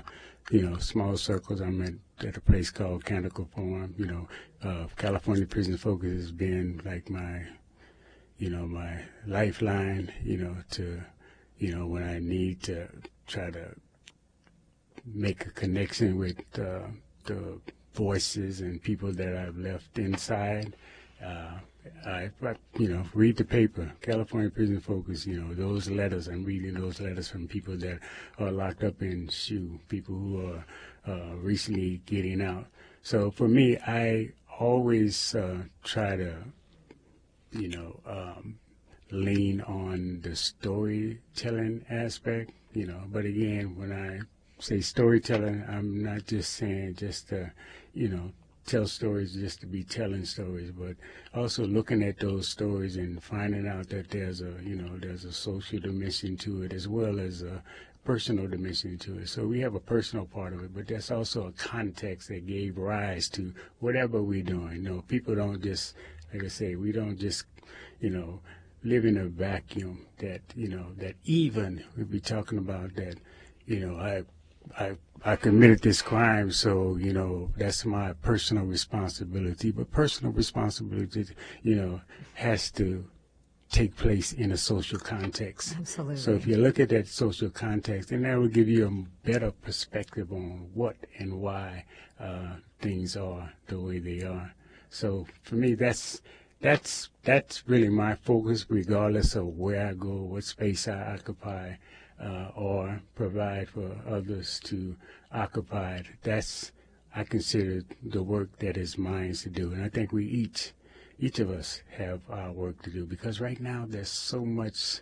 you know small circles. I'm at, at a place called Canticle Farm. You know, uh, California Prison Focus has been like my, you know, my lifeline. You know, to you know when I need to try to make a connection with uh, the voices and people that I've left inside. Uh, I, you know, read the paper, California Prison Focus. You know, those letters. I'm reading those letters from people that are locked up in SHU, people who are uh, recently getting out. So for me, I always uh, try to, you know, um, lean on the storytelling aspect. You know, but again, when I say storytelling, I'm not just saying just to, you know, tell stories just to be telling stories, but also looking at those stories and finding out that there's a, you know, there's a social dimension to it as well as a personal dimension to it. So we have a personal part of it, but that's also a context that gave rise to whatever we're doing. You know, people don't just, like I say, we don't just, you know, live in a vacuum that, you know, that even we be talking about that, you know, I I I committed this crime, so you know that's my personal responsibility. But personal responsibility, you know, has to take place in a social context. Absolutely. So if you look at that social context, then that will give you a better perspective on what and why uh, things are the way they are. So for me, that's that's that's really my focus, regardless of where I go, what space I occupy, uh, or provide for others to occupy. That's I consider the work that is mine to do, and I think we each each of us have our work to do because right now there's so much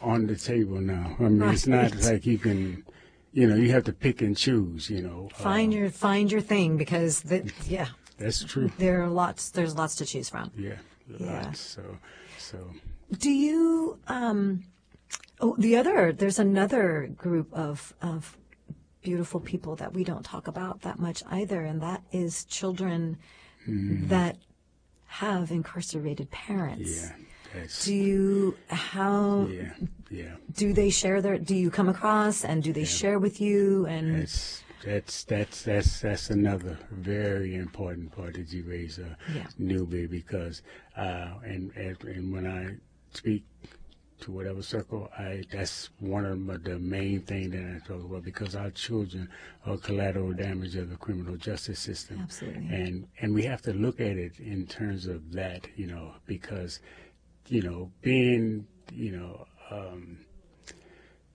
on the table now. I mean, it's not like you can, you know, you have to pick and choose. You know, Find Uh, your find your thing because the, yeah, that's true. there are lots there's lots to choose from. Yeah, Yeah. lots. So, so Do you um oh the other there's another group of of beautiful people that we don't talk about that much either and that is children Mm-hmm. that have incarcerated parents. yeah, Do you how yeah, yeah. do they share their do you come across and do they share with you and That's that's that's that's that's another very important part that you raise, a Yeah. Nube, because uh, and and when I speak to whatever circle, I that's one of the main things that I talk about because our children are collateral damage of the criminal justice system. Absolutely. And and we have to look at it in terms of that, you know, because you know, being you know, um,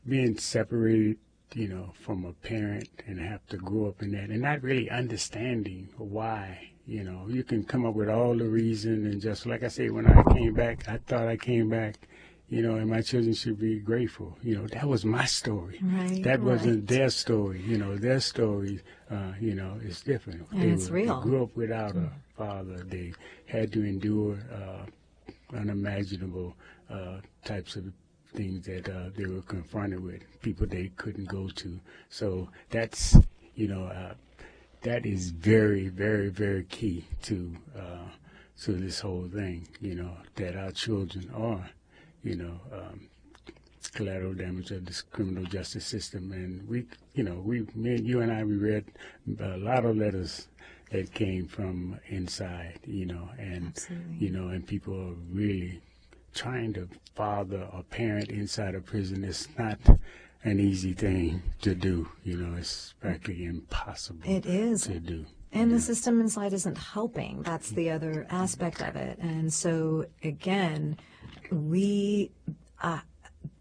being separated you know, from a parent and have to grow up in that and not really understanding why, you know, you can come up with all the reason and just like I say, when I came back, I thought I came back you know, and my children should be grateful. You know, that was my story. Right. That wasn't right. their story. You know, their story, uh, you know, is different. And they it's were, real. They grew up without a father. They had to endure uh, unimaginable uh, types of things that uh, they were confronted with, people they couldn't go to. So that's, you know, uh, that is very, very, very key to uh, to this whole thing. You know, that our children are you know, um, collateral damage of this criminal justice system. And we, you know, we, me, you and I, we read a lot of letters that came from inside, you know, and Absolutely. you know, and people are really trying to father or parent inside a prison. It's not an easy thing to do. You know, it's practically impossible. It is. to do. And the system inside isn't helping. That's the other aspect of it. And so, again, we, uh,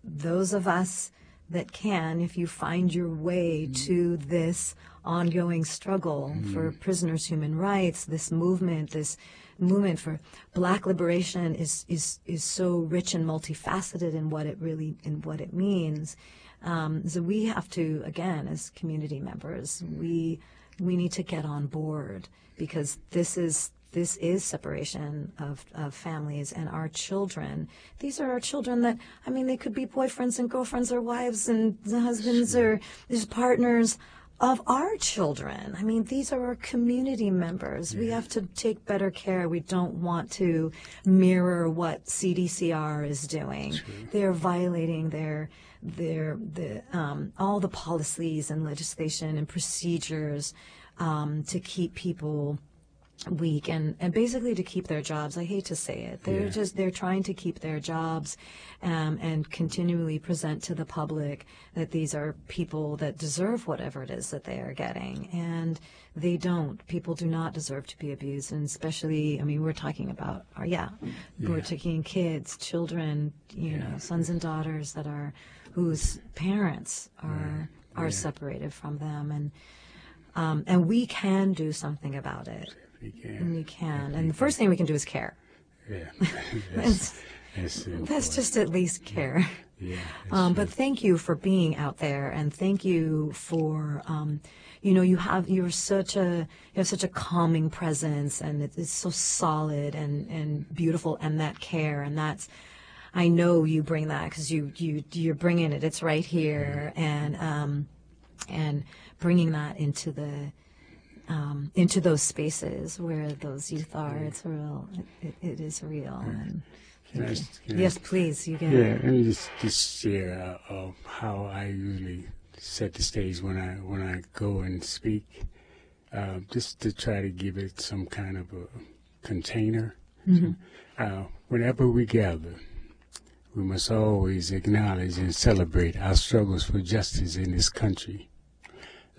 those of us that can, if you find your way to this ongoing struggle for prisoners' human rights, this movement, this movement for black liberation is, is, is so rich and multifaceted in what it really, in what it means. Um, so we have to, again, as community members, we, we need to get on board because this is this is separation of, of families and our children. These are our children that, I mean, they could be boyfriends and girlfriends or wives and husbands or partners of our children. I mean, these are our community members. We have to take better care. We don't want to mirror what CDCR is doing. They're violating their their the um, all the policies and legislation and procedures um, to keep people weak and, and basically to keep their jobs. I hate to say it. They're Yeah. just they're trying to keep their jobs um, and continually present to the public that these are people that deserve whatever it is that they are getting. And they don't. People do not deserve to be abused. And especially I mean we're talking about our yeah, we're taking kids, children, you know, sons and daughters that are whose parents are are separated from them and um, and we can do something about it. We can. And we can. And the first thing we can do is care. Yeah. That's, that's, that's, just at least care. yeah. Um, but thank you for being out there, and thank you for, um, you know, you have you're such a you have such a calming presence, and it, it's so solid and and beautiful, and that care, and that's. I know you bring that because you you you're bringing it. It's right here, and um, and bringing that into the um, into those spaces where those youth are. It's real. It, it, is real. And Can I- yes, please, you can. Yeah, let me just, just share uh, uh, how I usually set the stage when I when I go and speak, uh, just to try to give it some kind of a container. Uh, whenever we gather, we must always acknowledge and celebrate our struggles for justice in this country.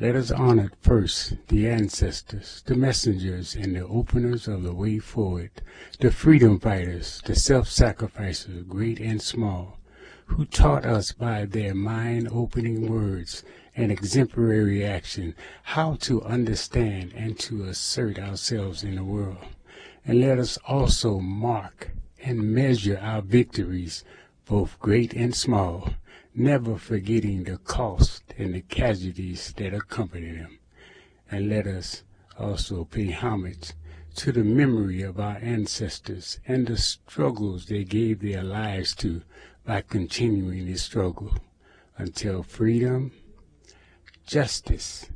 Let us honor first the ancestors, the messengers, and the openers of the way forward, the freedom fighters, the self-sacrificers, great and small, who taught us by their mind-opening words and exemplary action how to understand and to assert ourselves in the world. And let us also mark and measure our victories, both great and small, never forgetting the cost and the casualties that accompany them. And let us also pay homage to the memory of our ancestors and the struggles they gave their lives to by continuing this struggle until freedom, justice,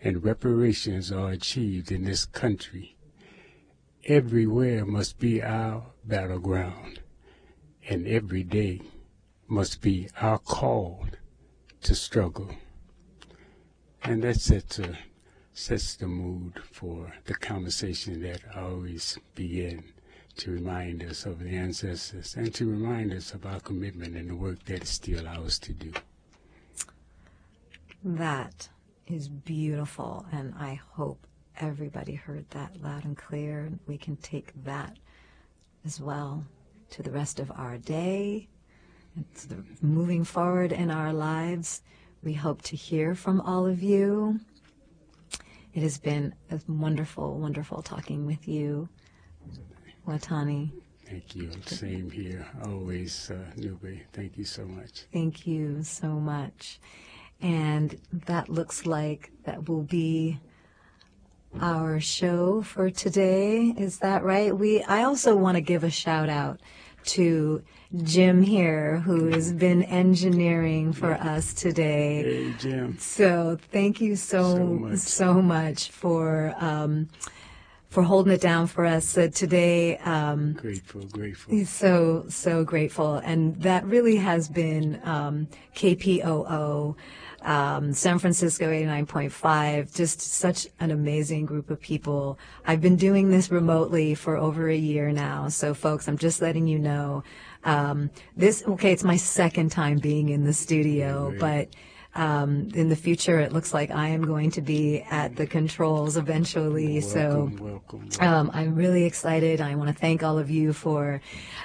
and reparations are achieved in this country. Everywhere must be our battleground, and every day must be our call to struggle. And that sets, a, sets the mood for the conversation that I always begin to remind us of the ancestors and to remind us of our commitment and the work that is still ours to do. That is beautiful, and I hope everybody heard that loud and clear. We can take that as well to the rest of our day. It's the, moving forward in our lives. We hope to hear from all of you. It has been a wonderful, wonderful talking with you, Watani. Thank you. Same here. Always, uh, Nube. Thank you so much. Thank you so much. And that looks like that will be our show for today. Is that right? We I also want to give a shout out to Jim here, who has been engineering for us today. Hey, Jim. So thank you so So much. so much for um, for holding it down for us uh, today. Um, Grateful, grateful. so so grateful, and that really has been um, KPOO. Um, San Francisco 89.5, just such an amazing group of people. I've been doing this remotely for over a year now. So folks, I'm just letting you know, um, this, okay, it's my second time being in the studio, but um, in the future, it looks like I am going to be at the controls eventually. so Welcome, welcome. um, I'm really excited. I want to thank all of you for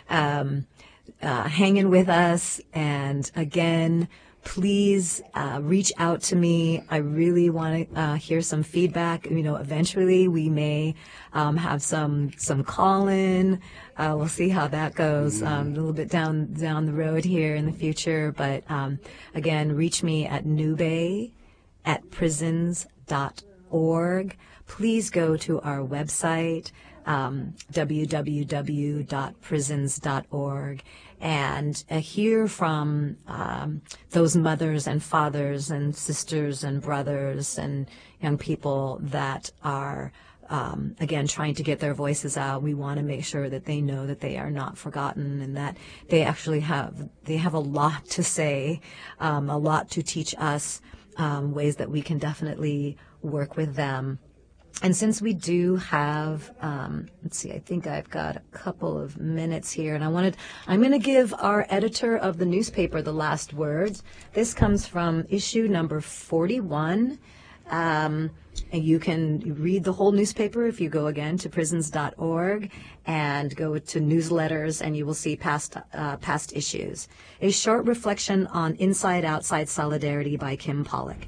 um, uh, hanging with us. And again, please uh, reach out to me. I really want to uh, hear some feedback. You know, eventually we may um, have some some call in. Uh, we'll see how that goes um, a little bit down down the road here in the future. But um, again, reach me at nube at prisons.org. Please go to our website, um, www.prisons.org, and uh, hear from um, those mothers and fathers and sisters and brothers and young people that are. Um, again, trying to get their voices out. We want to make sure that they know that they are not forgotten and that they actually have they have a lot to say, um, a lot to teach us, um, ways that we can definitely work with them. And since we do have, um, let's see, I think I've got a couple of minutes here, and I wanted, I'm going to give our editor of the newspaper the last words. This comes from issue number 41. Um, you can read the whole newspaper if you go again to prisons.org and go to newsletters and you will see past uh, past issues. A short reflection on Inside Outside Solidarity by Kim Pollock.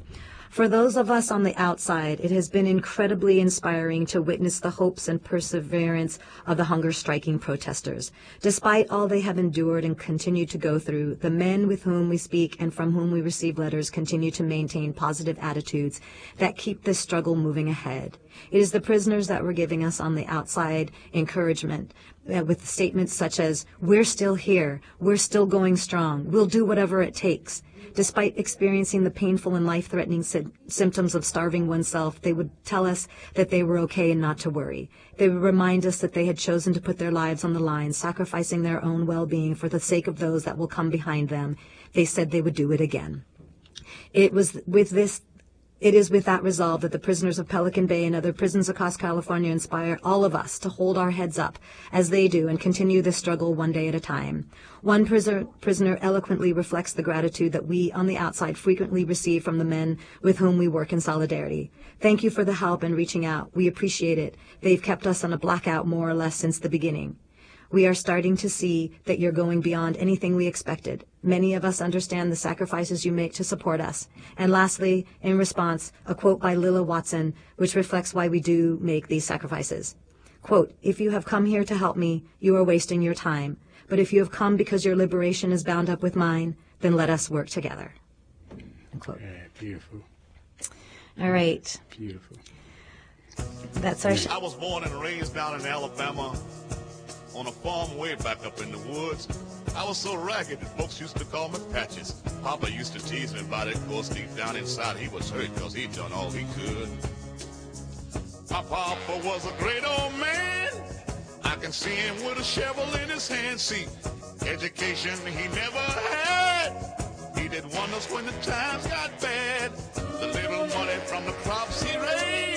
For those of us on the outside, it has been incredibly inspiring to witness the hopes and perseverance of the hunger striking protesters. Despite all they have endured and continue to go through, the men with whom we speak and from whom we receive letters continue to maintain positive attitudes that keep this struggle moving ahead. It is the prisoners that were giving us on the outside encouragement uh, with statements such as, we're still here, we're still going strong, we'll do whatever it takes. Despite experiencing the painful and life-threatening sy- symptoms of starving oneself, they would tell us that they were okay and not to worry. They would remind us that they had chosen to put their lives on the line, sacrificing their own well-being for the sake of those that will come behind them. They said they would do it again. It was with this it is with that resolve that the prisoners of Pelican Bay and other prisons across California inspire all of us to hold our heads up as they do and continue this struggle one day at a time. One prisoner, prisoner eloquently reflects the gratitude that we on the outside frequently receive from the men with whom we work in solidarity. Thank you for the help and reaching out. We appreciate it. They've kept us on a blackout more or less since the beginning. We are starting to see that you're going beyond anything we expected. Many of us understand the sacrifices you make to support us. And lastly, in response, a quote by Lilla Watson, which reflects why we do make these sacrifices. Quote, if you have come here to help me, you are wasting your time. But if you have come because your liberation is bound up with mine, then let us work together. Unquote. Yeah, beautiful, All right. beautiful. That's our show. I was born and raised down in Alabama on a farm way back up in the woods. I was so ragged that folks used to call me Patches. Papa used to tease me about it, of course deep down inside he was hurt because he'd done all he could. My papa was a great old man. I can see him with a shovel in his hand. See, education he never had. He did wonders when the times got bad. The little money from the crops he raised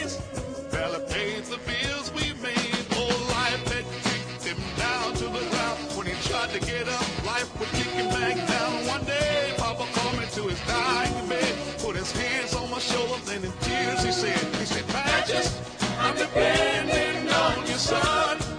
down one day, Papa called me to his dying bed, put his hands on my shoulders, and in tears he said, he said, Patches, I'm depending on you, son.